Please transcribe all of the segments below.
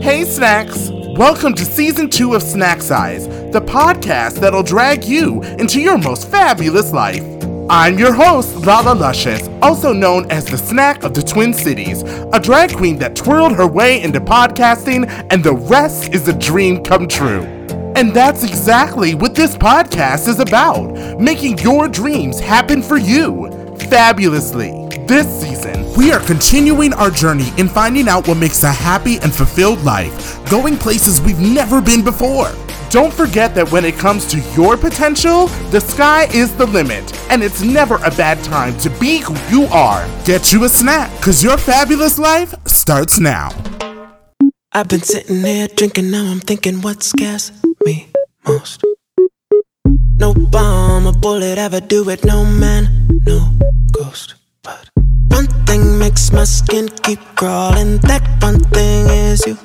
Hey, Snacks! Welcome to season two of Snack Size, the podcast that'll drag you into your most fabulous life. I'm your host, Lala Luzious, also known as the Snack of the Twin Cities, a drag queen that twirled her way into podcasting, and the rest is a dream come true. And that's exactly what this podcast is about making your dreams happen for you fabulously. This season, we are continuing our journey in finding out what makes a happy and fulfilled life, going places we've never been before. Don't forget that when it comes to your potential, the sky is the limit, and it's never a bad time to be who you are. Get you a snack, because your fabulous life starts now. I've been sitting here drinking, now I'm thinking what scares me most. No bomb or bullet ever do it, no man, no ghost. But one thing makes my skin keep crawling, that one thing is you.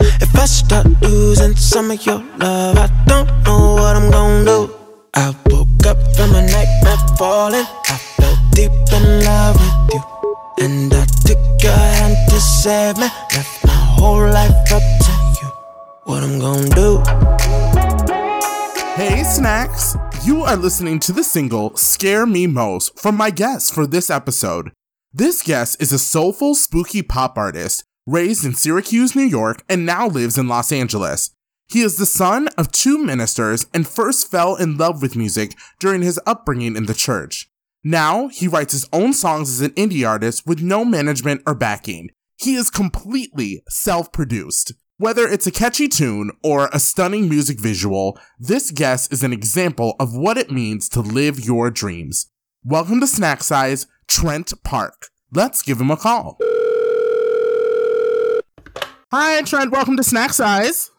If I start losing some of your love, I don't know what I'm gonna do. I woke up from a nightmare falling, I fell deep in love with you. And I took your hand to save me, left my whole life up to you. What I'm gonna do. Hey, Snacks! You are listening to the single Scare Me Most from my guest for this episode. This guest is a soulful, spooky pop artist raised in Syracuse, New York, and now lives in Los Angeles. He is the son of two ministers and first fell in love with music during his upbringing in the church. Now, he writes his own songs as an indie artist with no management or backing. He is completely self produced. Whether it's a catchy tune or a stunning music visual, this guest is an example of what it means to live your dreams. Welcome to Snack Size, Trent Park. Let's give him a call. Hi, Trent. Welcome to Snack Size.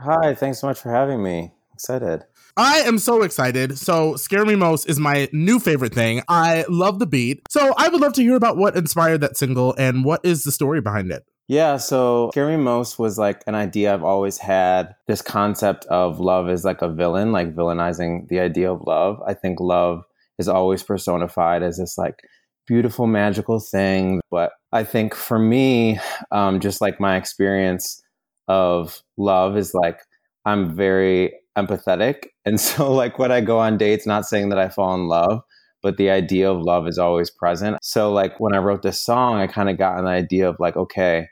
Hi, thanks so much for having me. Excited. I am so excited. So, Scare Me Most is my new favorite thing. I love the beat. So, I would love to hear about what inspired that single and what is the story behind it. Yeah, so Scare Me Most was like an idea I've always had. This concept of love is like a villain, like villainizing the idea of love. I think love is always personified as this like beautiful, magical thing. But I think for me, um, just like my experience of love is like I'm very empathetic. And so, like, when I go on dates, not saying that I fall in love, but the idea of love is always present. So, like, when I wrote this song, I kind of got an idea of like, okay,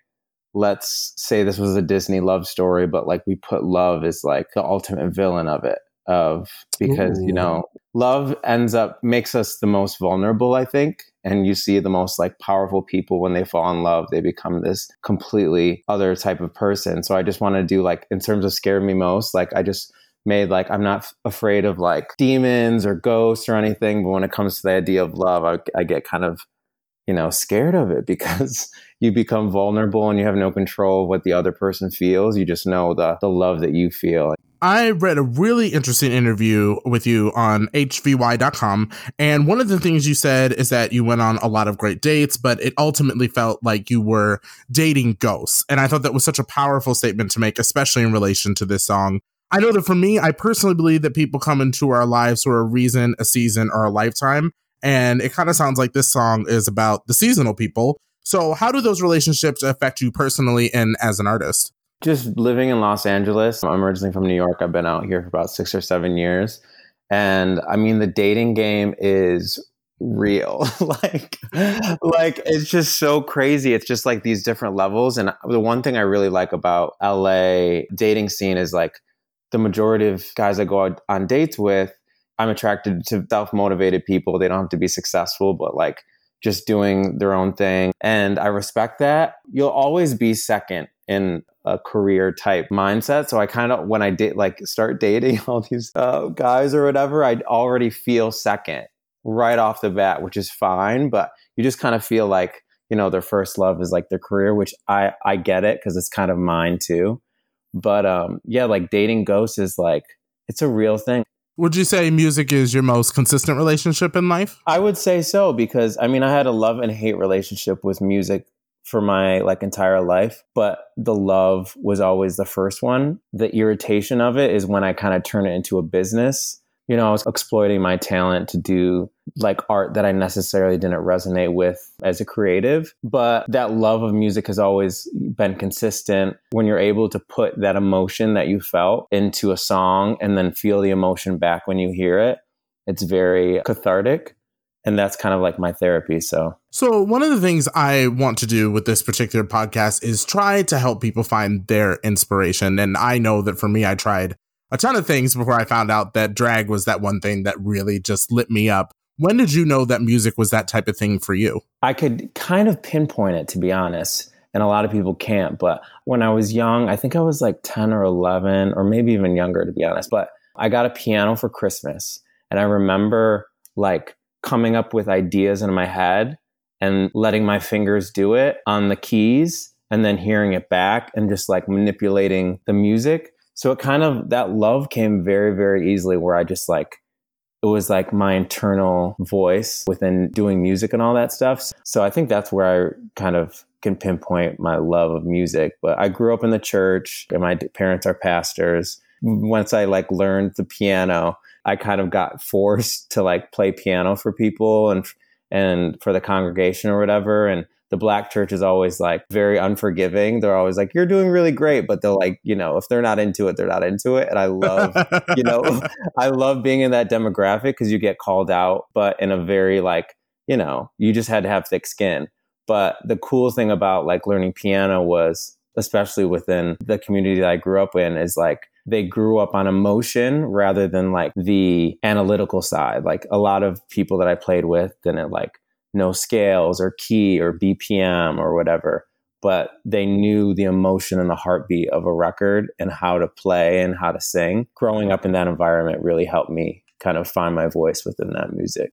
let's say this was a Disney love story, but like we put love as like the ultimate villain of it. Of because, Ooh. you know, love ends up makes us the most vulnerable, I think. And you see the most like powerful people when they fall in love, they become this completely other type of person. So I just want to do like, in terms of scare me most, like I just made like I'm not afraid of like demons or ghosts or anything. But when it comes to the idea of love, I, I get kind of you know scared of it because you become vulnerable and you have no control of what the other person feels. You just know the the love that you feel. I read a really interesting interview with you on hvy.com. And one of the things you said is that you went on a lot of great dates, but it ultimately felt like you were dating ghosts. And I thought that was such a powerful statement to make, especially in relation to this song. I know that for me, I personally believe that people come into our lives for a reason, a season, or a lifetime. And it kind of sounds like this song is about the seasonal people. So, how do those relationships affect you personally and as an artist? Just living in Los Angeles, I'm originally from New York. I've been out here for about six or seven years. And I mean, the dating game is real. like, like it's just so crazy. It's just like these different levels. And the one thing I really like about LA dating scene is like the majority of guys I go out on dates with, I'm attracted to self motivated people. They don't have to be successful, but like just doing their own thing. And I respect that. You'll always be second in a career type mindset. So I kind of, when I did like start dating all these uh, guys or whatever, I already feel second right off the bat, which is fine. But you just kind of feel like, you know, their first love is like their career, which I, I get it because it's kind of mine too. But um, yeah, like dating ghosts is like, it's a real thing. Would you say music is your most consistent relationship in life? I would say so because I mean I had a love and hate relationship with music for my like entire life, but the love was always the first one. The irritation of it is when I kind of turn it into a business you know, I was exploiting my talent to do like art that I necessarily didn't resonate with as a creative. But that love of music has always been consistent. When you're able to put that emotion that you felt into a song and then feel the emotion back when you hear it, it's very cathartic. And that's kind of like my therapy. So, so one of the things I want to do with this particular podcast is try to help people find their inspiration. And I know that for me, I tried a ton of things before I found out that drag was that one thing that really just lit me up. When did you know that music was that type of thing for you? I could kind of pinpoint it, to be honest. And a lot of people can't. But when I was young, I think I was like 10 or 11, or maybe even younger, to be honest. But I got a piano for Christmas. And I remember like coming up with ideas in my head and letting my fingers do it on the keys and then hearing it back and just like manipulating the music so it kind of that love came very very easily where i just like it was like my internal voice within doing music and all that stuff. So i think that's where i kind of can pinpoint my love of music. But i grew up in the church and my parents are pastors. Once i like learned the piano i kind of got forced to like play piano for people and and for the congregation or whatever. And the black church is always like very unforgiving. They're always like, you're doing really great. But they're like, you know, if they're not into it, they're not into it. And I love, you know, I love being in that demographic because you get called out, but in a very like, you know, you just had to have thick skin. But the cool thing about like learning piano was, especially within the community that I grew up in, is like, they grew up on emotion rather than like the analytical side. Like a lot of people that I played with didn't like no scales or key or BPM or whatever, but they knew the emotion and the heartbeat of a record and how to play and how to sing. Growing up in that environment really helped me kind of find my voice within that music.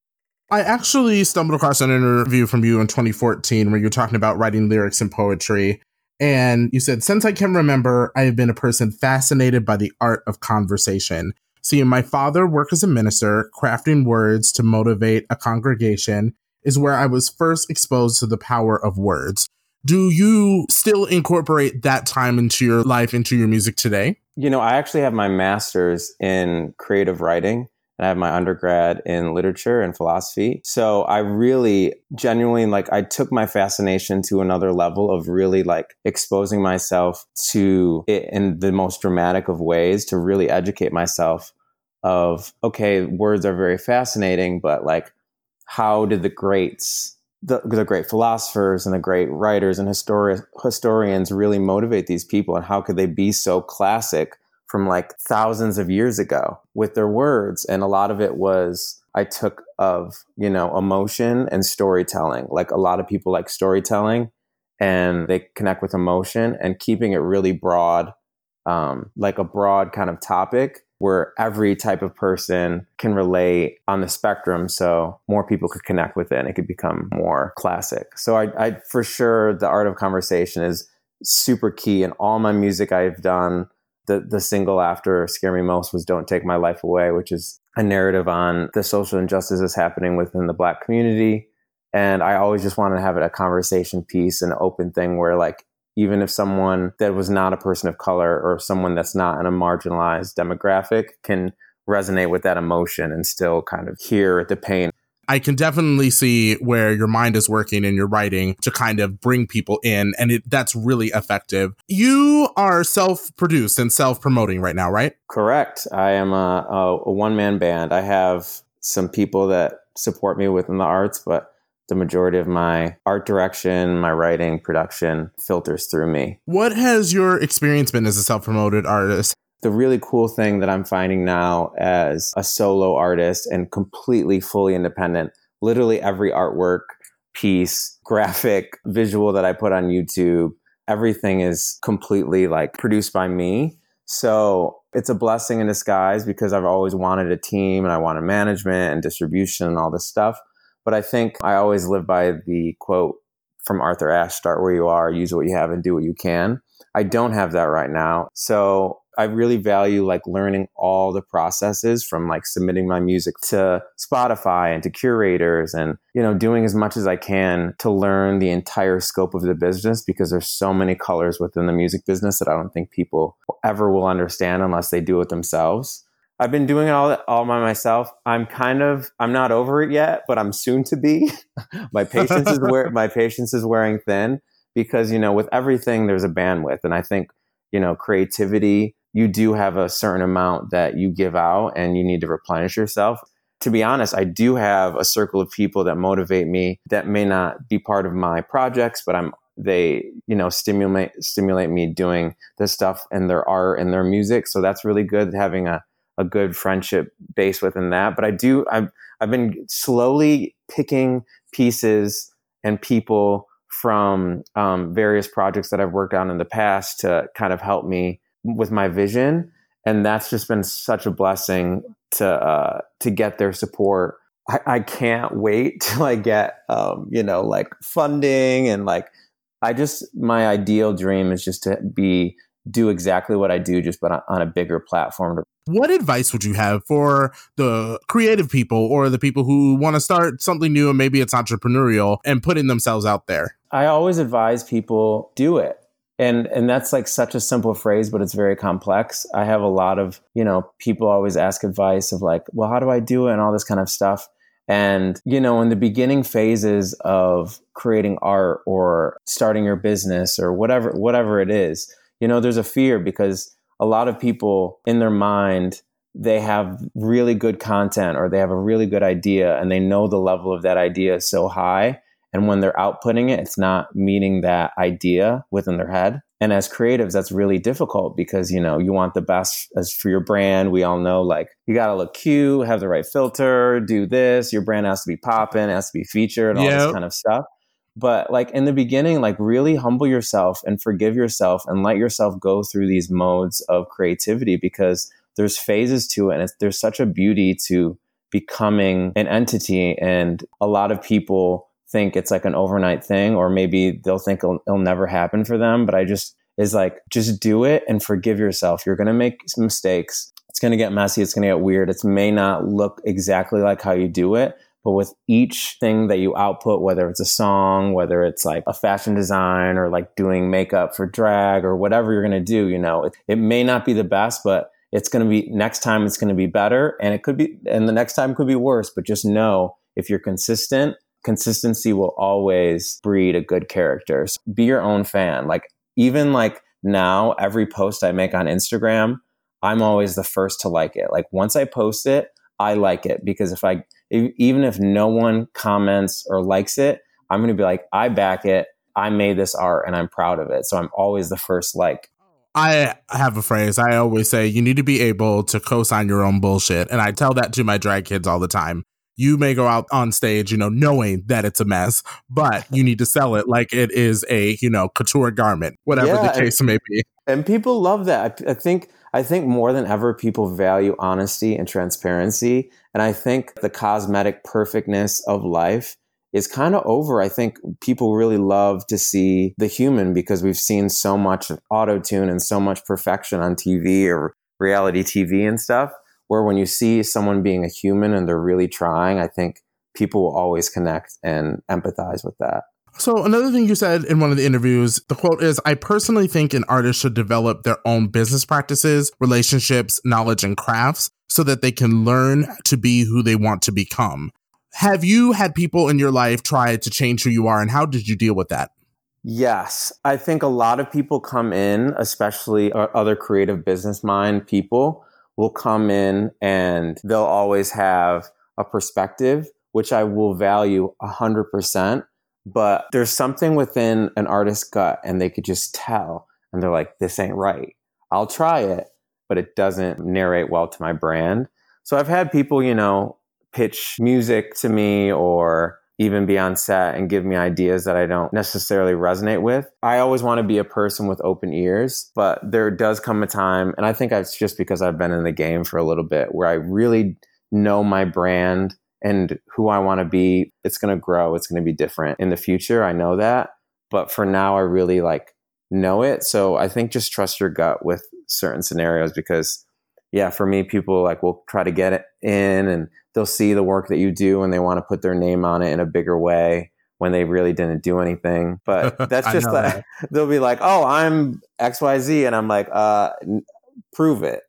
I actually stumbled across an interview from you in 2014 where you're talking about writing lyrics and poetry. And you said, Since I can remember, I have been a person fascinated by the art of conversation. Seeing my father work as a minister, crafting words to motivate a congregation, is where I was first exposed to the power of words. Do you still incorporate that time into your life, into your music today? You know, I actually have my master's in creative writing and I have my undergrad in literature and philosophy. So I really genuinely like I took my fascination to another level of really like exposing myself to it in the most dramatic of ways to really educate myself of okay, words are very fascinating, but like how did the greats, the, the great philosophers and the great writers and histori- historians really motivate these people, and how could they be so classic from like thousands of years ago with their words? And a lot of it was I took of you know emotion and storytelling. Like a lot of people like storytelling, and they connect with emotion and keeping it really broad, um, like a broad kind of topic where every type of person can relate on the spectrum so more people could connect with it and it could become more classic. So I, I for sure the art of conversation is super key in all my music i've done. The, the single after scare me most was don't take my life away which is a narrative on the social injustices happening within the black community. And i always just wanted to have it a conversation piece an open thing where like even if someone that was not a person of color or someone that's not in a marginalized demographic can resonate with that emotion and still kind of hear the pain. I can definitely see where your mind is working in your writing to kind of bring people in, and it, that's really effective. You are self produced and self promoting right now, right? Correct. I am a, a, a one man band. I have some people that support me within the arts, but the majority of my art direction, my writing, production filters through me. What has your experience been as a self promoted artist? The really cool thing that I'm finding now as a solo artist and completely fully independent, literally every artwork, piece, graphic, visual that I put on YouTube, everything is completely like produced by me. So it's a blessing in disguise because I've always wanted a team and I wanted management and distribution and all this stuff. But I think I always live by the quote from Arthur Ashe start where you are, use what you have, and do what you can. I don't have that right now. So I really value like learning all the processes from like submitting my music to Spotify and to curators and you know doing as much as I can to learn the entire scope of the business because there's so many colors within the music business that I don't think people ever will understand unless they do it themselves. I've been doing it all all by myself. I'm kind of I'm not over it yet, but I'm soon to be. my patience is my patience is wearing thin because you know with everything there's a bandwidth, and I think you know creativity you do have a certain amount that you give out, and you need to replenish yourself. To be honest, I do have a circle of people that motivate me that may not be part of my projects, but I'm they you know stimulate stimulate me doing this stuff and their art and their music so that's really good having a a good friendship base within that. But I do, I've, I've been slowly picking pieces and people from um, various projects that I've worked on in the past to kind of help me with my vision. And that's just been such a blessing to uh, to get their support. I, I can't wait till I get um, you know like funding and like I just my ideal dream is just to be do exactly what I do, just but on a bigger platform. What advice would you have for the creative people or the people who want to start something new and maybe it's entrepreneurial and putting themselves out there? I always advise people do it. And and that's like such a simple phrase, but it's very complex. I have a lot of, you know, people always ask advice of like, well, how do I do it and all this kind of stuff. And, you know, in the beginning phases of creating art or starting your business or whatever whatever it is, you know, there's a fear because a lot of people in their mind, they have really good content or they have a really good idea and they know the level of that idea is so high. And when they're outputting it, it's not meeting that idea within their head. And as creatives, that's really difficult because, you know, you want the best as for your brand. We all know like you got to look cute, have the right filter, do this. Your brand has to be popping, has to be featured, all yep. this kind of stuff but like in the beginning like really humble yourself and forgive yourself and let yourself go through these modes of creativity because there's phases to it and there's such a beauty to becoming an entity and a lot of people think it's like an overnight thing or maybe they'll think it'll, it'll never happen for them but i just is like just do it and forgive yourself. You're going to make mistakes. It's going to get messy. It's going to get weird. It may not look exactly like how you do it but with each thing that you output, whether it's a song, whether it's like a fashion design or like doing makeup for drag or whatever you're going to do, you know, it, it may not be the best, but it's going to be next time it's going to be better and it could be, and the next time could be worse, but just know if you're consistent, consistency will always breed a good character. So be your own fan. Like even like now, every post I make on Instagram, I'm always the first to like it. Like once I post it, I like it because if I even if no one comments or likes it, I'm going to be like, I back it. I made this art and I'm proud of it. So I'm always the first like. I have a phrase. I always say you need to be able to co-sign your own bullshit. And I tell that to my drag kids all the time. You may go out on stage, you know, knowing that it's a mess, but you need to sell it like it is a, you know, couture garment, whatever yeah, the case and, may be. And people love that. I, I think I think more than ever, people value honesty and transparency. And I think the cosmetic perfectness of life is kind of over. I think people really love to see the human because we've seen so much auto tune and so much perfection on TV or reality TV and stuff. Where when you see someone being a human and they're really trying, I think people will always connect and empathize with that. So another thing you said in one of the interviews, the quote is, I personally think an artist should develop their own business practices, relationships, knowledge, and crafts so that they can learn to be who they want to become. Have you had people in your life try to change who you are and how did you deal with that? Yes. I think a lot of people come in, especially uh, other creative business mind people will come in and they'll always have a perspective, which I will value 100% but there's something within an artist's gut and they could just tell and they're like this ain't right i'll try it but it doesn't narrate well to my brand so i've had people you know pitch music to me or even be on set and give me ideas that I don't necessarily resonate with. I always want to be a person with open ears, but there does come a time, and I think it's just because I've been in the game for a little bit, where I really know my brand and who I want to be, it's going to grow. It's going to be different in the future. I know that. But for now, I really like know it. So I think just trust your gut with certain scenarios because, yeah, for me, people like will try to get it in and they'll see the work that you do and they want to put their name on it in a bigger way when they really didn't do anything. But that's just like, that. they'll be like, oh, I'm XYZ. And I'm like, uh, n- prove it.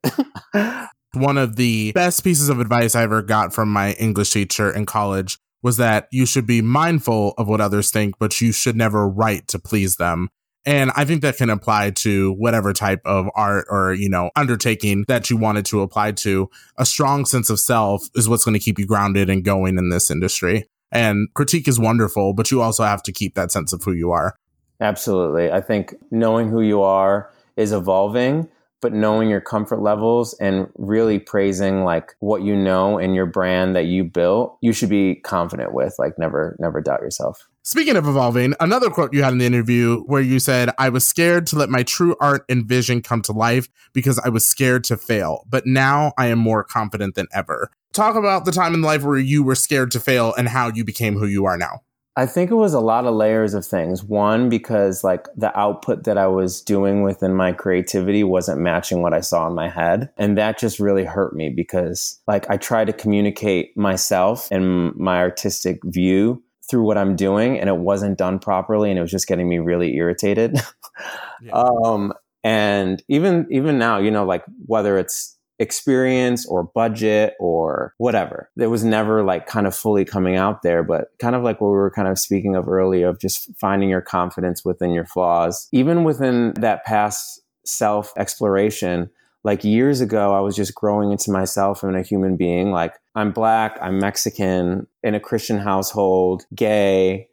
One of the best pieces of advice I ever got from my English teacher in college was that you should be mindful of what others think, but you should never write to please them. And I think that can apply to whatever type of art or, you know, undertaking that you wanted to apply to. A strong sense of self is what's going to keep you grounded and going in this industry. And critique is wonderful, but you also have to keep that sense of who you are. Absolutely. I think knowing who you are is evolving, but knowing your comfort levels and really praising like what you know and your brand that you built, you should be confident with. Like never, never doubt yourself. Speaking of evolving, another quote you had in the interview where you said, I was scared to let my true art and vision come to life because I was scared to fail, but now I am more confident than ever. Talk about the time in life where you were scared to fail and how you became who you are now. I think it was a lot of layers of things. One, because like the output that I was doing within my creativity wasn't matching what I saw in my head. And that just really hurt me because like I tried to communicate myself and my artistic view through what I'm doing and it wasn't done properly and it was just getting me really irritated. yeah. um, and even even now, you know, like whether it's experience or budget or whatever. It was never like kind of fully coming out there, but kind of like what we were kind of speaking of earlier of just finding your confidence within your flaws. Even within that past self exploration, like years ago, I was just growing into myself and a human being. Like I'm black, I'm Mexican, in a Christian household, gay,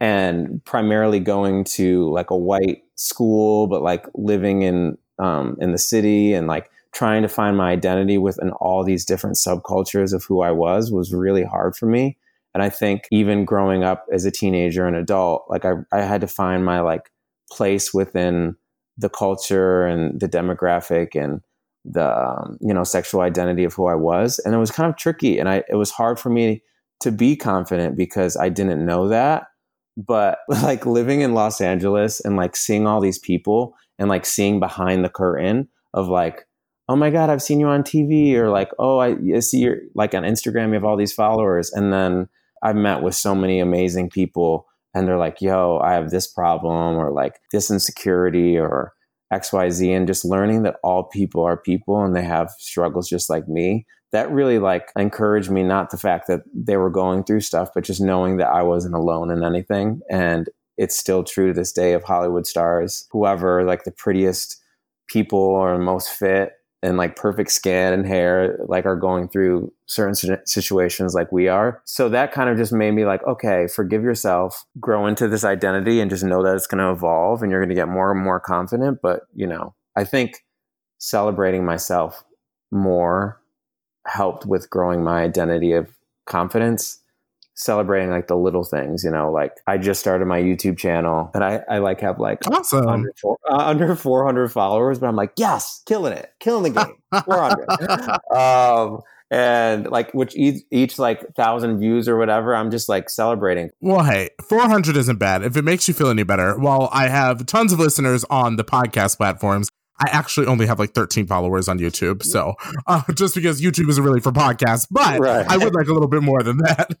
and primarily going to like a white school, but like living in um, in the city and like trying to find my identity within all these different subcultures of who I was was really hard for me. And I think even growing up as a teenager and adult, like I, I had to find my like place within the culture and the demographic and the um, you know sexual identity of who I was, and it was kind of tricky. And I it was hard for me to be confident because I didn't know that. But like living in Los Angeles and like seeing all these people and like seeing behind the curtain of like oh my god i've seen you on tv or like oh i, I see you're like on instagram you have all these followers and then i've met with so many amazing people and they're like yo i have this problem or like this insecurity or xyz and just learning that all people are people and they have struggles just like me that really like encouraged me not the fact that they were going through stuff but just knowing that i wasn't alone in anything. And it's still true to this day of hollywood stars whoever like the prettiest people or most fit and like perfect skin and hair like are going through certain situations like we are. So that kind of just made me like okay forgive yourself grow into this identity and just know that it's going to evolve and you're going to get more and more confident. But you know i think celebrating myself more helped with growing my identity of confidence celebrating like the little things, you know, like I just started my YouTube channel and I, I like have like awesome. under, four, uh, under 400 followers, but I'm like, yes, killing it, killing the game, 400. um, and like which each, each like thousand views or whatever, I'm just like celebrating. Well, hey, 400 isn't bad. If it makes you feel any better, while I have tons of listeners on the podcast platforms, I actually only have like 13 followers on YouTube. So uh, just because YouTube isn't really for podcasts, but right. I would like a little bit more than that.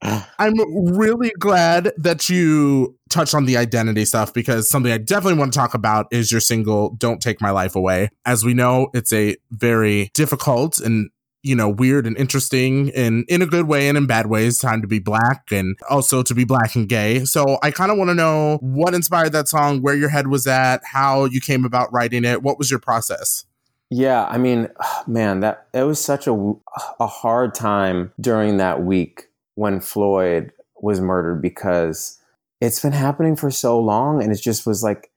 I'm really glad that you touched on the identity stuff because something I definitely want to talk about is your single, Don't Take My Life Away. As we know, it's a very difficult and you know, weird and interesting and in a good way and in bad ways, time to be black and also to be black and gay. So I kind of want to know what inspired that song, where your head was at, how you came about writing it. What was your process? Yeah, I mean, man, that it was such a a hard time during that week when Floyd was murdered because it's been happening for so long and it just was like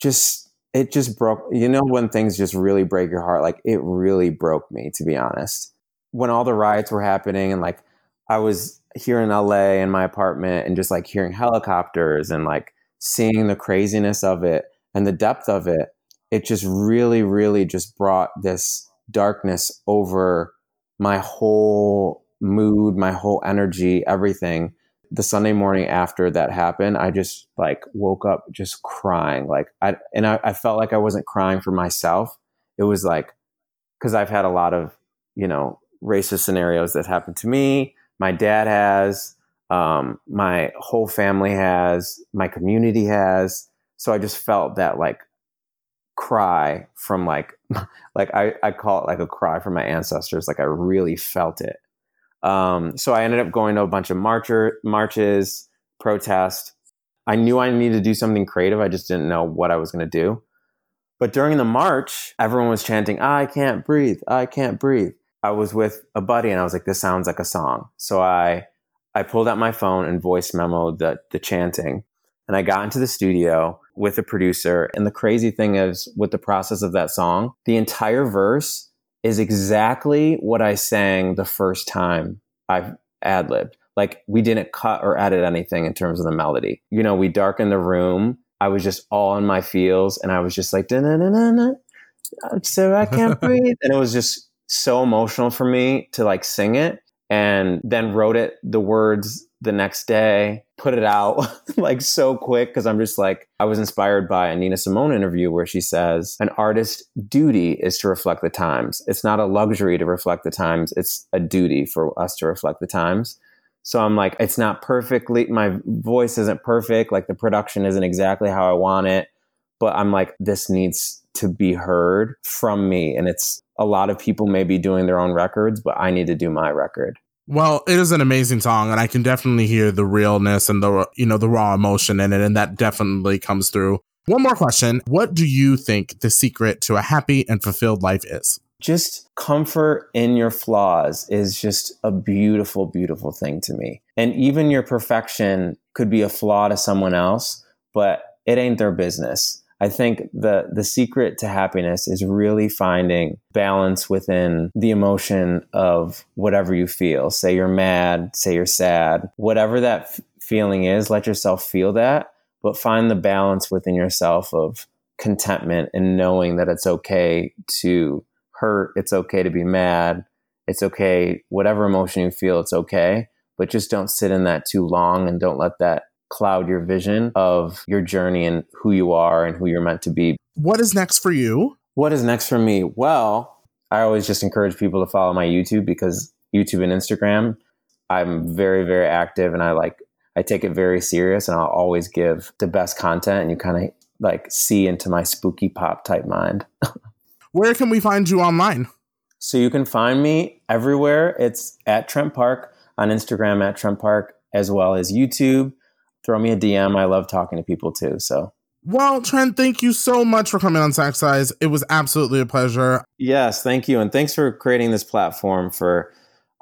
just it just broke you know when things just really break your heart like it really broke me to be honest. When all the riots were happening and like i was here in la in my apartment and just like hearing helicopters and like seeing the craziness of it and the depth of it it just really really just brought this darkness over my whole mood my whole energy everything the Sunday morning after that happened, I just like woke up just crying. Like I and I, I felt like I wasn't crying for myself. It was like because I've had a lot of you know racist scenarios that happened to me. My dad has, um, my whole family has, my community has. So I just felt that like cry from like like I, I call it like a cry from my ancestors. Like I really felt it. Um, so I ended up going to a bunch of marcher marches, protest. I knew I needed to do something creative. I just didn't know what I was going to do. But during the march, everyone was chanting, I can't breathe. I can't breathe. I was with a buddy and I was like, this sounds like a song. So I, I pulled out my phone and voice memoed the, the chanting. And I got into the studio with a producer. And the crazy thing is, with the process of that song, the entire verse is exactly what I sang the first time I ad libbed. Like we didn't cut or edit anything in terms of the melody. You know, we darkened the room. I was just all in my feels and I was just like, so I can't breathe. And it was just so emotional for me to like sing it and then wrote it the words the next day, put it out like so quick because I'm just like, I was inspired by a Nina Simone interview where she says, an artist's duty is to reflect the times. It's not a luxury to reflect the times, it's a duty for us to reflect the times. So I'm like, it's not perfectly, my voice isn't perfect, like the production isn't exactly how I want it, but I'm like, this needs to be heard from me. And it's a lot of people may be doing their own records, but I need to do my record. Well, it is an amazing song, and I can definitely hear the realness and the you know the raw emotion in it, and that definitely comes through. One more question: What do you think the secret to a happy and fulfilled life is? Just comfort in your flaws is just a beautiful, beautiful thing to me. And even your perfection could be a flaw to someone else, but it ain't their business. I think the the secret to happiness is really finding balance within the emotion of whatever you feel. Say you're mad, say you're sad, whatever that f- feeling is, let yourself feel that, but find the balance within yourself of contentment and knowing that it's okay to hurt, it's okay to be mad, it's okay whatever emotion you feel, it's okay, but just don't sit in that too long and don't let that cloud your vision of your journey and who you are and who you're meant to be. What is next for you? What is next for me? Well, I always just encourage people to follow my YouTube because YouTube and Instagram, I'm very, very active and I like, I take it very serious and I'll always give the best content and you kind of like see into my spooky pop type mind. Where can we find you online? So you can find me everywhere. It's at Trent Park on Instagram at Trent Park as well as YouTube throw me a DM. I love talking to people too. So. Well, Trent, thank you so much for coming on Snack Size. It was absolutely a pleasure. Yes, thank you. And thanks for creating this platform for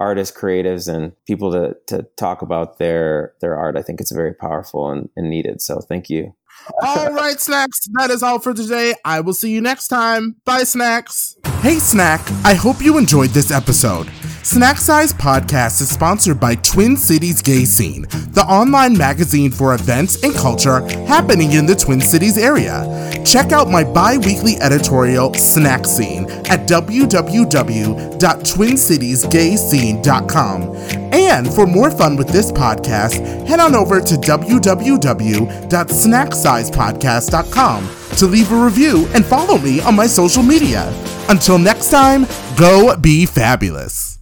artists, creatives, and people to, to talk about their their art. I think it's very powerful and, and needed. So thank you. all right, Snacks. That is all for today. I will see you next time. Bye, Snacks. Hey, Snack. I hope you enjoyed this episode. Snack Size Podcast is sponsored by Twin Cities Gay Scene, the online magazine for events and culture happening in the Twin Cities area. Check out my bi weekly editorial, Snack Scene, at www.twincitiesgayscene.com. And for more fun with this podcast, head on over to www.snacksizepodcast.com to leave a review and follow me on my social media. Until next time, go be fabulous.